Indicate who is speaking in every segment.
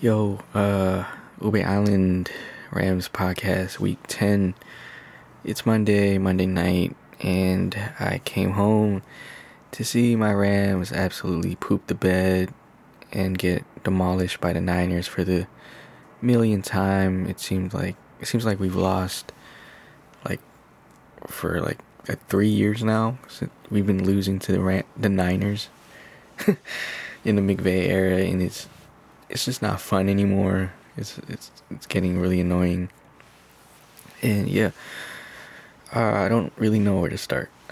Speaker 1: Yo, uh, Ube Island Rams podcast, week 10. It's Monday, Monday night, and I came home to see my Rams absolutely poop the bed and get demolished by the Niners for the millionth time. It seems like it seems like we've lost like for like three years now. We've been losing to the Ram- the Niners in the McVay era, and it's it's just not fun anymore. It's it's it's getting really annoying. And yeah, uh, I don't really know where to start.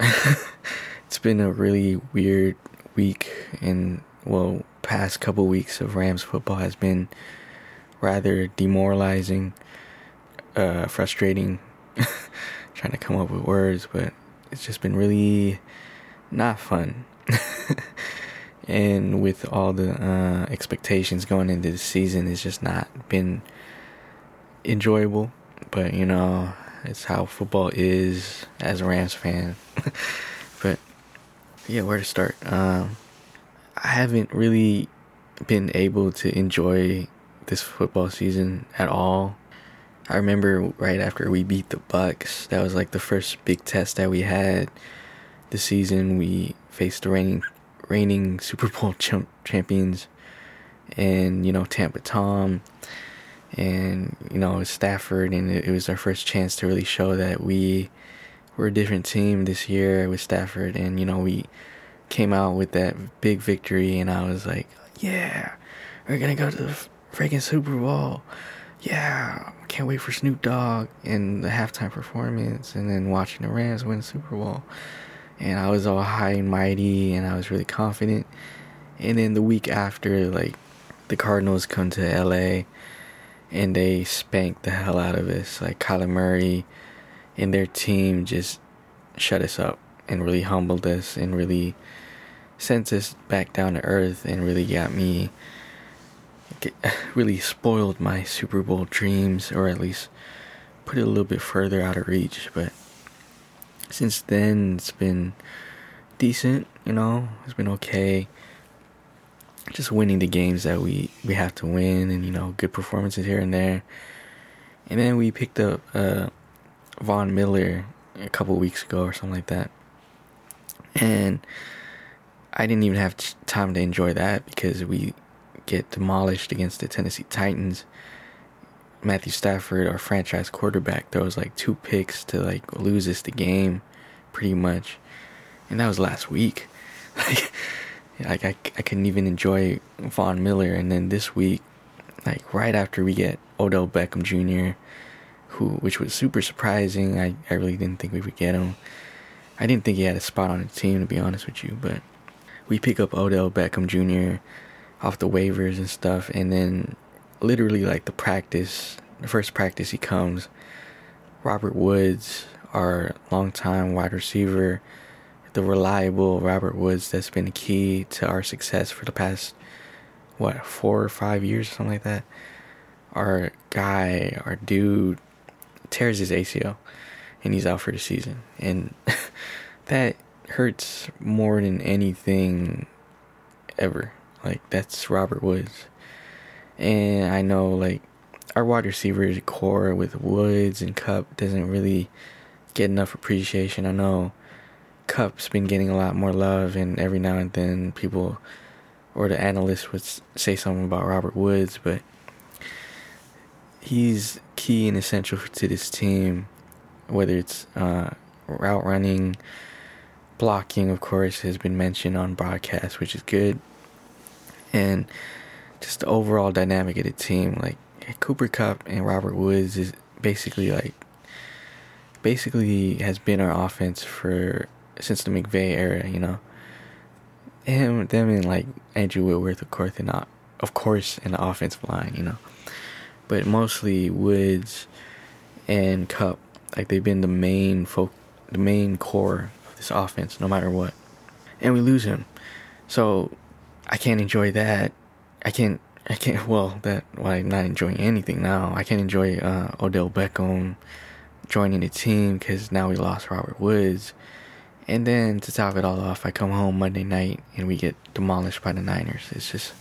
Speaker 1: it's been a really weird week, and well, past couple weeks of Rams football has been rather demoralizing, uh, frustrating. Trying to come up with words, but it's just been really not fun. and with all the uh, expectations going into the season, it's just not been enjoyable. But you know, it's how football is as a Rams fan. but yeah, where to start? Um, I haven't really been able to enjoy this football season at all. I remember right after we beat the Bucks, that was like the first big test that we had the season. We faced the reigning reigning Super Bowl ch- champions, and you know Tampa Tom, and you know Stafford, and it, it was our first chance to really show that we were a different team this year with Stafford, and you know we came out with that big victory, and I was like, yeah, we're gonna go to the freaking Super Bowl. Yeah, can't wait for Snoop Dogg and the halftime performance, and then watching the Rams win the Super Bowl and I was all high and mighty and I was really confident. And then the week after, like the Cardinals come to LA and they spanked the hell out of us. Like Kyler Murray and their team just shut us up and really humbled us and really sent us back down to earth and really got me really spoiled my Super Bowl dreams or at least put it a little bit further out of reach, but since then it's been decent you know? It's been okay. Just winning the games that we we have to win and you know good performances here and there. And then we picked up uh von miller a couple weeks ago or something like that. And i didn't even have time to enjoy that because we get demolished against the tennessee titans Matthew Stafford, our franchise quarterback, throws like two picks to like lose us the game, pretty much, and that was last week. Like, I, I couldn't even enjoy Von Miller, and then this week, like right after we get Odell Beckham Jr., who which was super surprising. I I really didn't think we would get him. I didn't think he had a spot on the team to be honest with you, but we pick up Odell Beckham Jr. off the waivers and stuff, and then literally like the practice, the first practice he comes, Robert Woods, our longtime wide receiver, the reliable Robert Woods that's been key to our success for the past what four or five years, something like that. Our guy, our dude, tears his ACL, and he's out for the season, and that hurts more than anything ever. Like that's Robert Woods and I know like our wide receivers core with Woods and Kupp doesn't really get enough appreciation. I know Kupp's been getting a lot more love, and every now and then people or the analysts would say something about Robert Woods, but he's key and essential to this team, whether it's uh, route running, blocking, of course, has been mentioned on broadcast, which is good, and just the overall dynamic of the team. Like Cooper Kupp and Robert Woods is basically like basically has been our offense for since the McVay era. You know, him, them, and like Andrew Whitworth, of course, and not of course in the offensive line. You know, but mostly Woods and Kupp, Like they've been the main folk, the main core of this offense, no matter what. And we lose him, so I can't enjoy that I can't I can't well that why I'm not enjoying anything now. I can't enjoy uh, Odell Beckham joining the team because now we lost Robert Woods. And then to top it all off, I come home Monday night and we get demolished by the Niners. It's just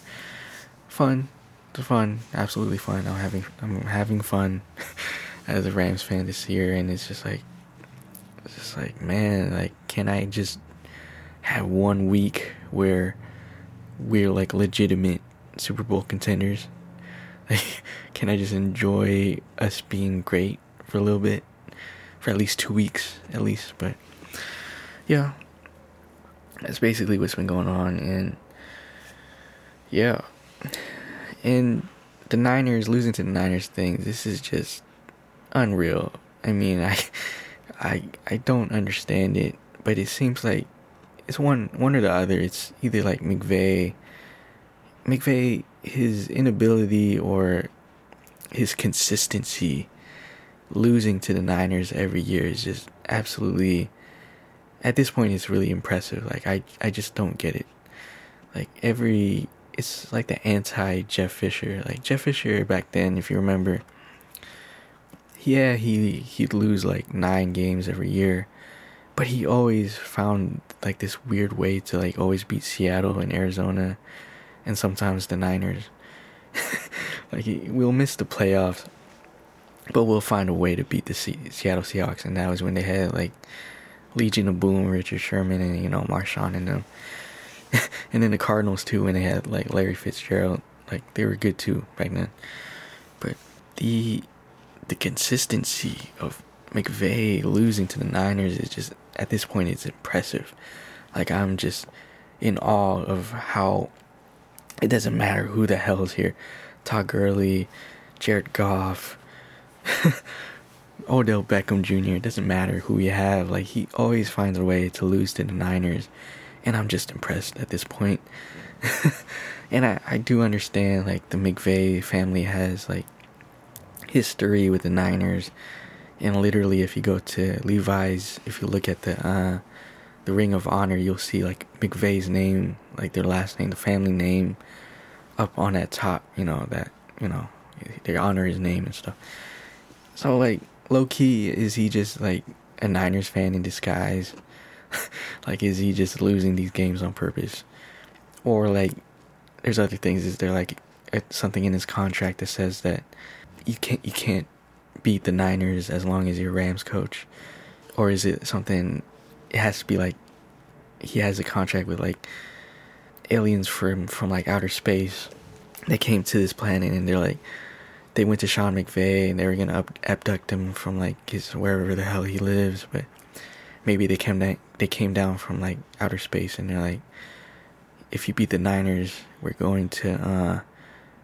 Speaker 1: fun. it's fun, absolutely fun. I'm having I'm having fun as a Rams fan this year, and it's just like it's just like man, like can I just have one week where we're like legitimate Super Bowl contenders? Like, can I just enjoy us being great for a little bit, for at least two weeks at least? But yeah, that's basically what's been going on, and yeah, and the Niners losing to the Niners thing. This is just unreal. I mean, I, I, I don't understand it, but it seems like it's one one or the other. It's either like McVay, McVay, his inability or his consistency losing to the Niners every year is just absolutely at this point it's really impressive. Like I I just don't get it. Like every it's like the anti Jeff Fisher. Like Jeff Fisher back then, if you remember, yeah, he he'd lose like nine games every year, but he always found like this weird way to like always beat Seattle and Arizona, and sometimes the Niners. like we'll miss the playoffs, but we'll find a way to beat the Seattle Seahawks, and that was when they had like Legion of Boom, Richard Sherman, and you know Marshawn and them. and then the Cardinals too when they had like Larry Fitzgerald, like they were good too back then. But the the consistency of McVay losing to the Niners is just at this point it's impressive. Like I'm just in awe of how it doesn't matter who the hell is here. Todd Gurley, Jared Goff, Odell Beckham Jr. It doesn't matter who you have. Like he always finds a way to lose to the Niners and I'm just impressed at this point. and I, I do understand like the McVay family has like history with the Niners, and literally if you go to Levi's, if you look at the uh, the Ring of Honor, you'll see like McVay's name, like their last name, the family name, up on that top. You know that you know they honor his name and stuff. So like low key, is he just like a Niners fan in disguise? like, is he just losing these games on purpose? Or, like, there's other things. Is there, like, something in his contract that says that you can't, you can't beat the Niners as long as you're Rams coach? Or is it something, it has to be, like, he has a contract with, like, aliens from, from, like, outer space. That came to this planet and they're, like, they went to Sean McVay and they were gonna abduct him from like his wherever the hell he lives, but maybe they came down, they came down from like outer space and they're like, if you beat the Niners, we're going to uh,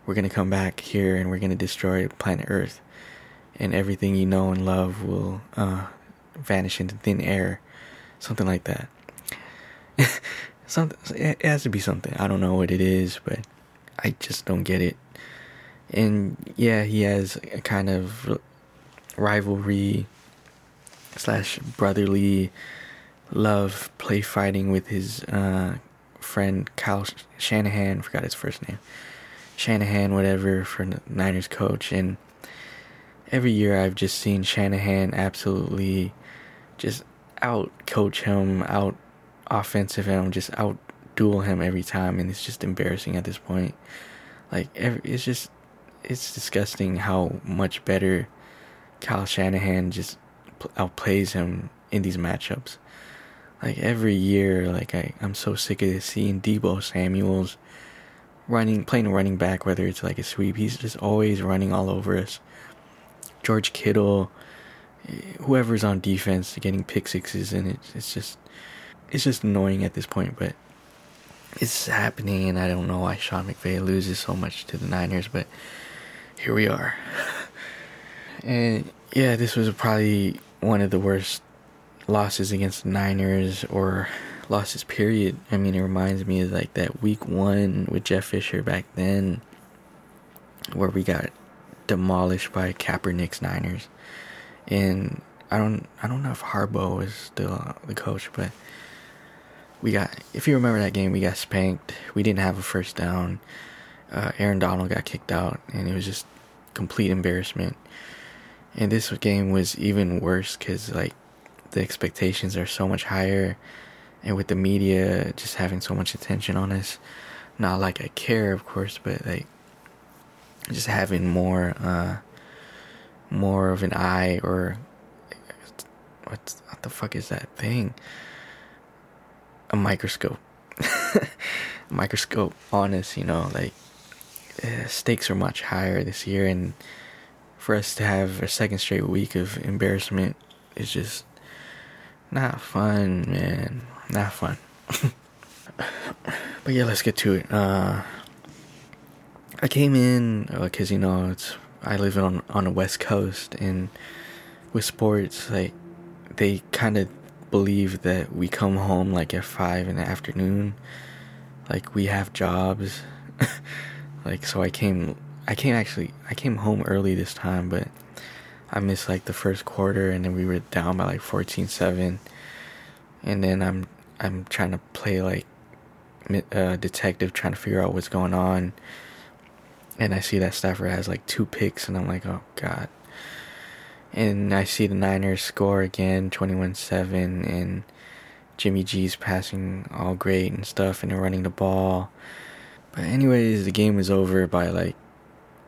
Speaker 1: we're gonna come back here and we're gonna destroy planet Earth, and everything you know and love will uh, vanish into thin air, something like that. something it has to be something. I don't know what it is, but I just don't get it. And yeah, he has a kind of rivalry slash brotherly love play fighting with his uh, friend Kyle Shanahan. Forgot his first name. Shanahan, whatever, for Niners coach. And every year I've just seen Shanahan absolutely just out coach him, out offensive him, just out duel him every time. And it's just embarrassing at this point. Like, every, it's just, it's disgusting how much better Kyle Shanahan just outplays him in these matchups. Like every year, like I, I'm so sick of seeing Deebo Samuel's running, playing running back, whether it's like a sweep. He's just always running all over us. George Kittle, whoever's on defense, getting pick sixes, and it's it's just it's just annoying at this point. But it's happening, and I don't know why Sean McVay loses so much to the Niners, but here we are. and yeah, this was probably one of the worst losses against the Niners or losses period. I mean, it reminds me of like that week one with Jeff Fisher back then, where we got demolished by Kaepernick's Niners, and I don't I don't know if Harbaugh is still the coach, but we got if you remember that game, we got spanked. We didn't have a first down. Uh, Aaron Donald got kicked out, and it was just complete embarrassment. And this game was even worse because like the expectations are so much higher, and with the media just having so much attention on us, not like I care, of course, but like just having more uh, more of an eye or what what the fuck is that thing? A microscope. microscope on us, you know, like uh, stakes are much higher this year and for us to have a second straight week of embarrassment is just not fun, man. Not fun. but yeah, let's get to it. Uh, I came in because uh, you know it's I live on on the west coast and with sports like they kind of believe that we come home like at five in the afternoon, like we have jobs. like so, I came I came actually I came home early this time, but I missed like the first quarter and then we were down by like 14-7 and then I'm I'm trying to play like uh, detective trying to figure out what's going on and I see that Stafford has like two picks and I'm like oh god and I see the Niners score again 21-7 and Jimmy G's passing all great and stuff and they're running the ball but anyways the game was over by like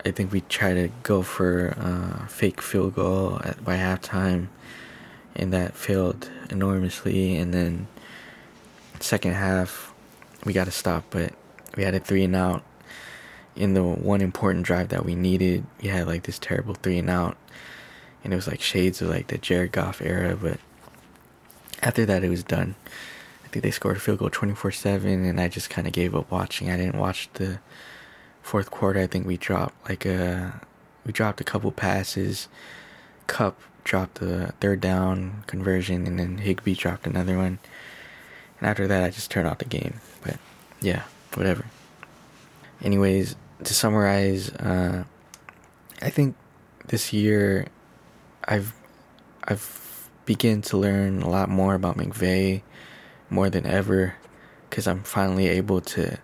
Speaker 1: I think we tried to go for a fake field goal at, by halftime, and that failed enormously. And then second half, we got to stop, but we had a three and out. In the one important drive that we needed, we had like this terrible three and out, and it was like shades of like the Jared Goff era. But after that, it was done. I think they scored a field goal 24-7, and I just kind of gave up watching. I didn't watch the fourth quarter, I think we dropped like a we dropped a couple passes. Kupp dropped the third down conversion, and then Higbee dropped another one. And after that, I just turned off the game. But yeah, whatever. Anyways, to summarize, uh, I think this year I've I've begun to learn a lot more about McVay more than ever because I'm finally able to,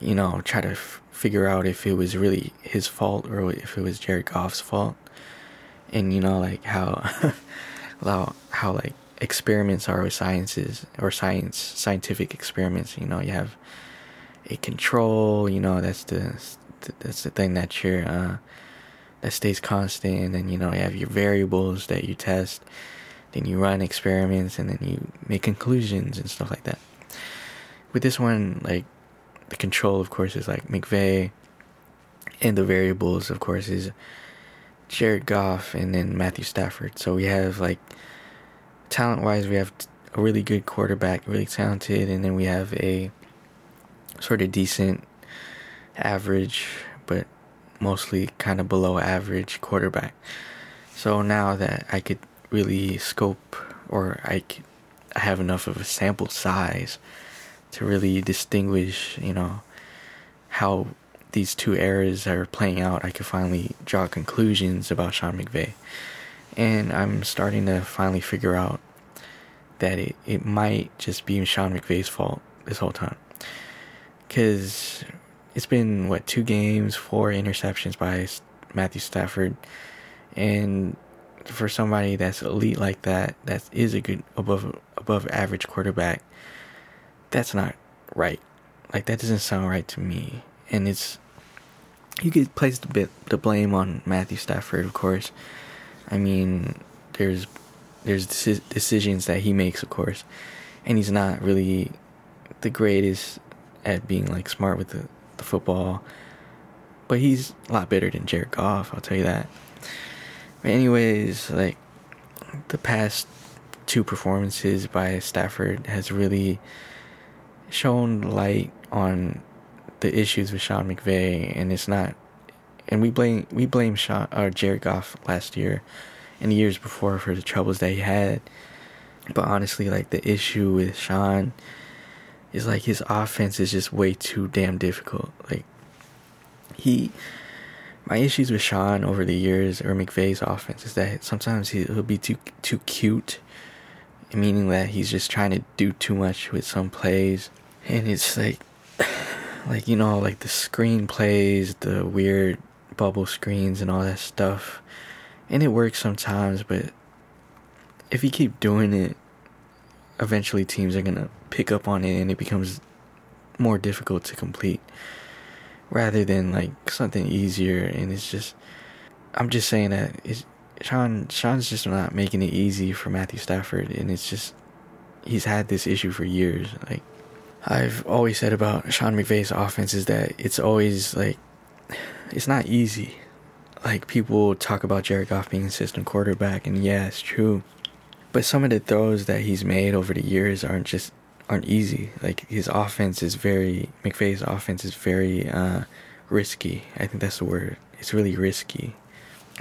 Speaker 1: you know, try to f- figure out if it was really his fault or if it was Jared Goff's fault. And you know, like how how how like experiments are with sciences or science scientific experiments. You know, you have a control. You know, that's the that's the thing that you're uh, that stays constant, and then you know you have your variables that you test. Then you run experiments, and then you make conclusions and stuff like that. With this one, like the control, of course, is like McVay, and the variables, of course, is Jared Goff and then Matthew Stafford. So we have like talent wise, we have a really good quarterback, really talented, and then we have a sort of decent, average, but mostly kind of below average quarterback. So now that I could really scope, or I, could, I have enough of a sample size to really distinguish, you know, how these two eras are playing out, I could finally draw conclusions about Sean McVay. And I'm starting to finally figure out that it, it might just be Sean McVay's fault this whole time. Because it's been, what, two games, four interceptions by Matthew Stafford. And for somebody that's elite like that, that is a good above above average quarterback, that's not right. Like that doesn't sound right to me. And it's you could place the bit the blame on Matthew Stafford, of course. I mean, there's there's decisions that he makes, of course, and he's not really the greatest at being like smart with the, the football. But he's a lot better than Jared Goff, I'll tell you that. But anyways, like the past two performances by Stafford has really shown light on the issues with Sean McVay, and it's not. And we blame we blame Sean or Jared Goff last year, and the years before for the troubles that he had. But honestly, like the issue with Sean is like his offense is just way too damn difficult. Like he, my issues with Sean over the years or McVay's offense is that sometimes he, he'll be too too cute, meaning that he's just trying to do too much with some plays and it's like like you know like the screenplays the weird bubble screens and all that stuff and it works sometimes but if you keep doing it eventually teams are gonna pick up on it and it becomes more difficult to complete rather than like something easier. And it's just, I'm just saying that it's, Sean Sean's just not making it easy for Matthew Stafford, and it's just he's had this issue for years. Like I've always said about Sean McVay's offense is that it's always like it's not easy. Like people talk about Jared Goff being a system quarterback, and yeah, it's true. But some of the throws that he's made over the years aren't just aren't easy. Like his offense is very McVay's offense is very uh, risky. I think that's the word. It's really risky.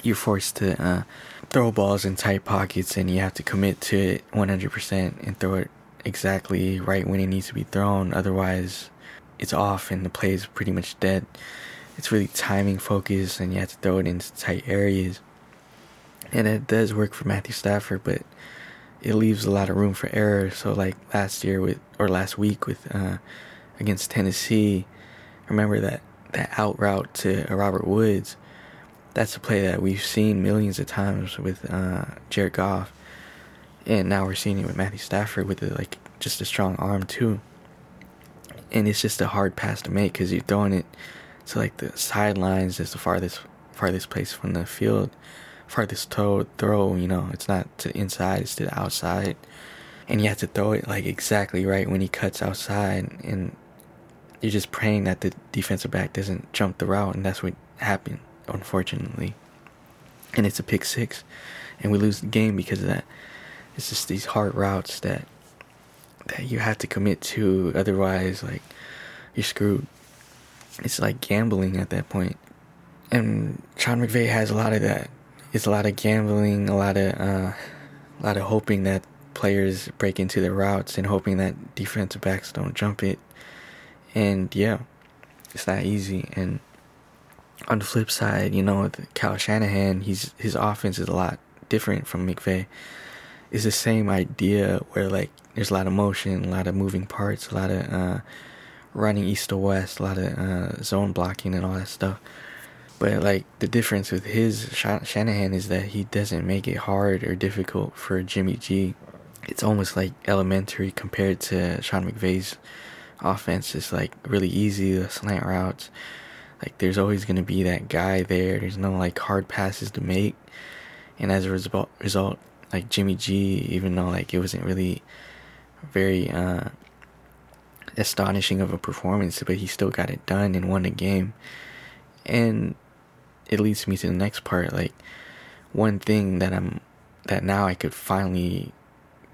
Speaker 1: You're forced to uh, throw balls in tight pockets, and you have to commit to it 100% and throw it exactly right when it needs to be thrown. Otherwise, it's off and the play is pretty much dead. It's really timing focused, and you have to throw it into tight areas. And it does work for Matthew Stafford, but it leaves a lot of room for error. So like last year with or last week with uh, against Tennessee, remember that that out route to Robert Woods. That's a play that we've seen millions of times with uh, Jared Goff, and now we're seeing it with Matthew Stafford with the, like just a strong arm too. And it's just a hard pass to make because you're throwing it to like the sidelines, is the farthest farthest place from the field farthest throw, throw, you know, it's not to inside, it's to the outside. And you have to throw it like exactly right when he cuts outside. And you're just praying that the defensive back doesn't jump the route. And that's what happened, unfortunately. And it's a pick six. And we lose the game because of that. It's just these hard routes that that you have to commit to. Otherwise, like, you're screwed. It's like gambling at that point. And Sean McVay has a lot of that it's a lot of gambling, a lot of uh, a lot of hoping that players break into their routes and hoping that defensive backs don't jump it. And yeah, it's not easy. And on the flip side, you know, Kyle Shanahan, he's his offense is a lot different from McVay. It's the same idea where like there's a lot of motion, a lot of moving parts, a lot of uh, running east to west, a lot of uh, zone blocking and all that stuff. But like the difference with his Shanahan is that he doesn't make it hard or difficult for Jimmy G. It's almost like elementary compared to Sean McVay's offense. It's like really easy, the slant routes. Like there's always gonna be that guy there. There's no like hard passes to make, and as a result, result like Jimmy G, even though like it wasn't really very uh, astonishing of a performance, but he still got it done and won the game. And it leads me to the next part. Like one thing that I'm that now I could finally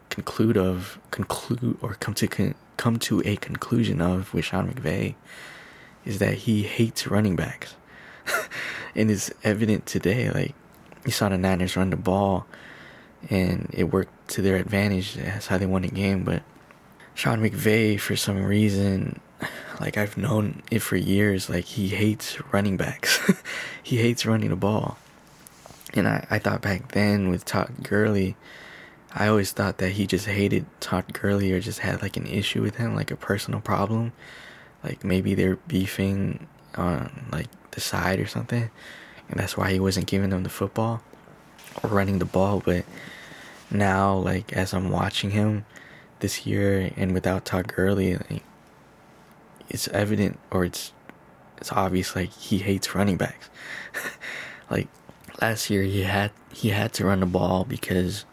Speaker 1: conclude of conclude or come to con, come to a conclusion of with Sean McVay is that he hates running backs, and it's evident today. Like you saw the Niners run the ball, and it worked to their advantage. That's how they won the game. But Sean McVay, for some reason, like I've known it for years. Like he hates running backs. he hates running the ball. And I, I thought back then with Todd Gurley, I always thought that he just hated Todd Gurley or just had like an issue with him, like a personal problem. Like maybe they're beefing on like the side or something. And that's why he wasn't giving them the football or running the ball. But now, like as I'm watching him this year and without Todd Gurley, like, it's evident or it's it's obvious like he hates running backs. like last year he had he had to run the ball because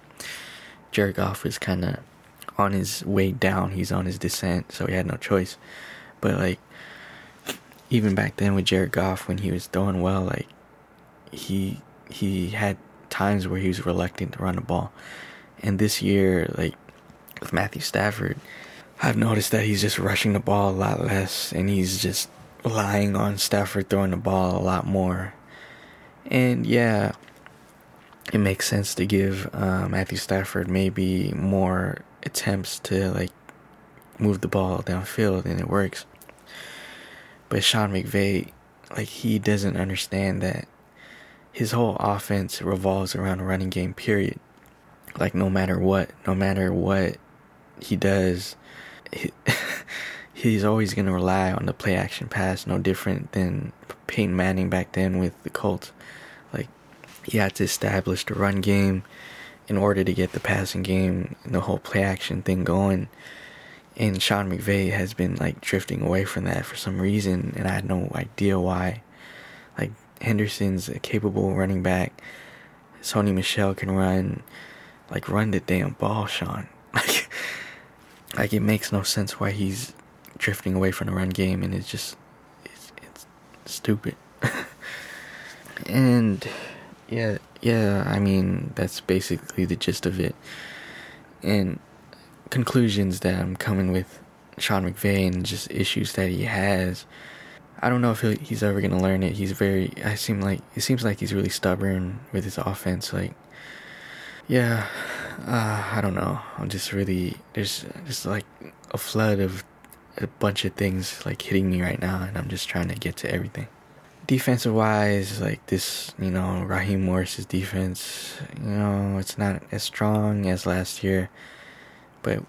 Speaker 1: Jared Goff was kind of on his way down. He's on his descent, so he had no choice. But like even back then with Jared Goff when he was throwing well, like he he had times where he was reluctant to run the ball. And this year, like with Matthew Stafford, I've noticed that he's just rushing the ball a lot less and he's just relying on Stafford throwing the ball a lot more. And yeah, it makes sense to give uh, Matthew Stafford maybe more attempts to like move the ball downfield and it works. But Sean McVay, like he doesn't understand that his whole offense revolves around a running game period. Like no matter what, no matter what he does, he, he's always going to rely on the play action pass, no different than Peyton Manning back then with the Colts. Like, he had to establish the run game in order to get the passing game and the whole play action thing going. And Sean McVay has been like drifting away from that for some reason, and I had no idea why. Like Henderson's a capable running back. Sony Michel can run, like run the damn ball, Sean. Like, like it makes no sense why he's drifting away from the run game, and it's just, it's, it's stupid. and yeah, yeah, I mean that's basically the gist of it. And conclusions that I'm coming with Sean McVay and just issues that he has. I don't know if he's ever gonna learn it. He's very. I seem like it seems like he's really stubborn with his offense. Like, yeah, uh, I don't know. I'm just really there's just like a flood of a bunch of things like hitting me right now, and I'm just trying to get to everything. Defensive wise, like this, you know, Raheem Morris's defense, you know, it's not as strong as last year, but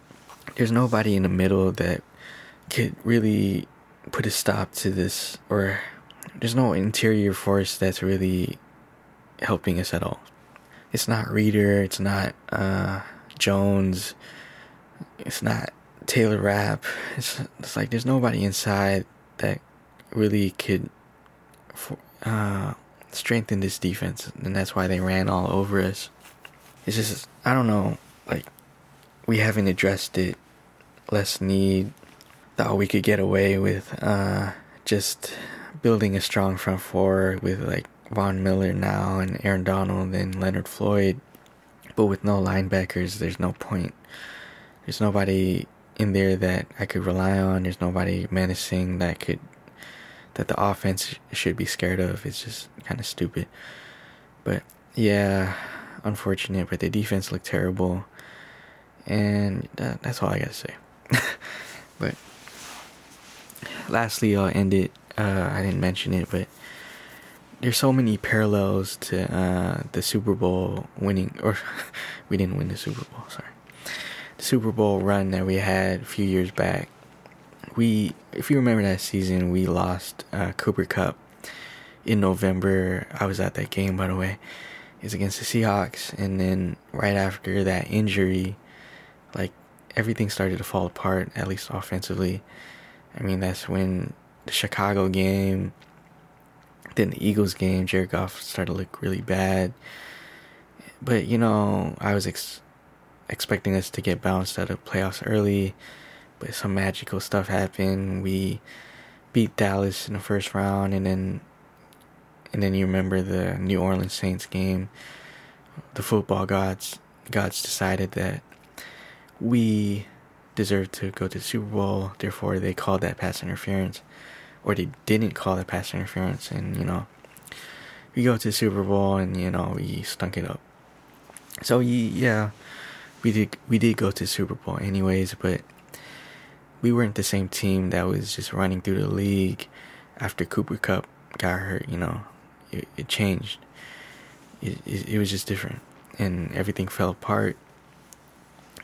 Speaker 1: there's nobody in the middle that could really put a stop to this, or there's no interior force that's really helping us at all. It's not Reeder, it's not uh, Jones, it's not Taylor Rapp. It's, it's like there's nobody inside that really could uh, strengthen this defense, and that's why they ran all over us. It's just I don't know, like we haven't addressed it. Les Snead thought we could get away with uh, just building a strong front four with like Von Miller now and Aaron Donald and Leonard Floyd, but with no linebackers, there's no point. There's nobody in there that I could rely on. There's nobody menacing that could that the offense should be scared of. It's just kind of stupid. But yeah, unfortunate. But the defense looked terrible, and that, that's all I gotta say. but lastly, I'll end it. Uh, I didn't mention it, but there's so many parallels to uh, the Super Bowl winning, or we didn't win the Super Bowl. Sorry, the Super Bowl run that we had a few years back. We, if you remember that season, we lost uh, Cooper Kupp in November. I was at that game, by the way. It's against the Seahawks, and then right after that injury, like everything started to fall apart, at least offensively. I mean, that's when the Chicago game, then the Eagles game, Jared Goff started to look really bad. But, you know, I was ex- expecting us to get bounced out of playoffs early, but some magical stuff happened. We beat Dallas in the first round, and then and then you remember the New Orleans Saints game. The football gods gods decided that we deserved to go to the Super Bowl. Therefore, they called that pass interference, or they didn't call that pass interference. And you know, we go to the Super Bowl, and you know, we stunk it up. So yeah, we did we did go to the Super Bowl anyways, but we weren't the same team that was just running through the league after Cooper Kupp got hurt. You know, it, it changed. It, it, it was just different, and everything fell apart.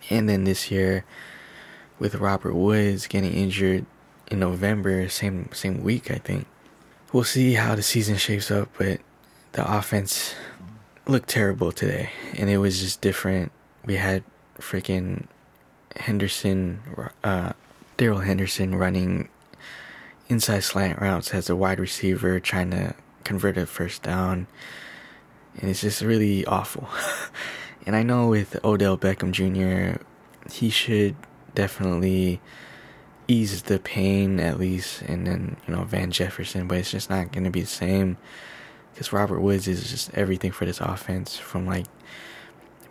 Speaker 1: And then this year, with Robert Woods getting injured in November, same same week, I think. We'll see how the season shapes up, but the offense looked terrible today, and it was just different. We had freaking Henderson, uh, Darrell Henderson running inside slant routes as a wide receiver, trying to convert a first down, and it's just really awful. and I know with Odell Beckham Jr., he should definitely ease the pain at least, and then you know Van Jefferson, but it's just not gonna be the same because Robert Woods is just everything for this offense from like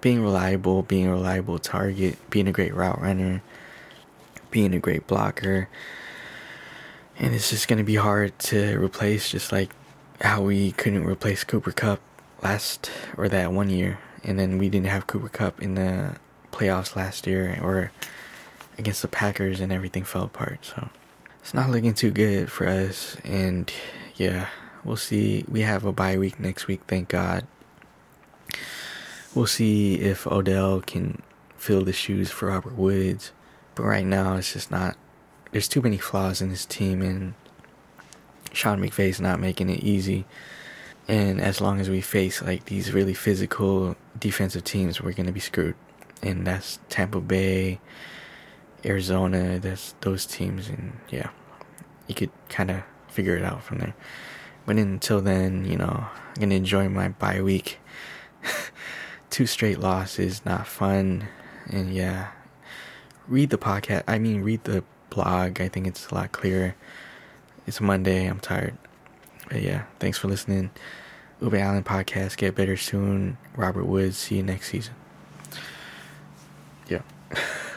Speaker 1: being reliable, being a reliable target, being a great route runner, being a great blocker. And it's just going to be hard to replace, just like how we couldn't replace Cooper Kupp last or that one year. And then we didn't have Cooper Kupp in the playoffs last year or against the Packers and everything fell apart. So it's not looking too good for us. And yeah, we'll see. We have a bye week next week, thank God. We'll see if Odell can fill the shoes for Robert Woods. But right now, it's just not. There's too many flaws in this team, and Sean McVay's not making it easy. And as long as we face like these really physical defensive teams, we're gonna be screwed. And that's Tampa Bay, Arizona, that's those teams, and yeah, you could kind of figure it out from there. But until then, you know, I'm gonna enjoy my bye week. Two straight losses, not fun, and yeah, read the podcast. I mean, read the blog. I think it's a lot clearer. It's Monday. I'm tired. But yeah, thanks for listening. Ube Allen podcast. Get better soon. Robert Woods. See you next season. Yeah.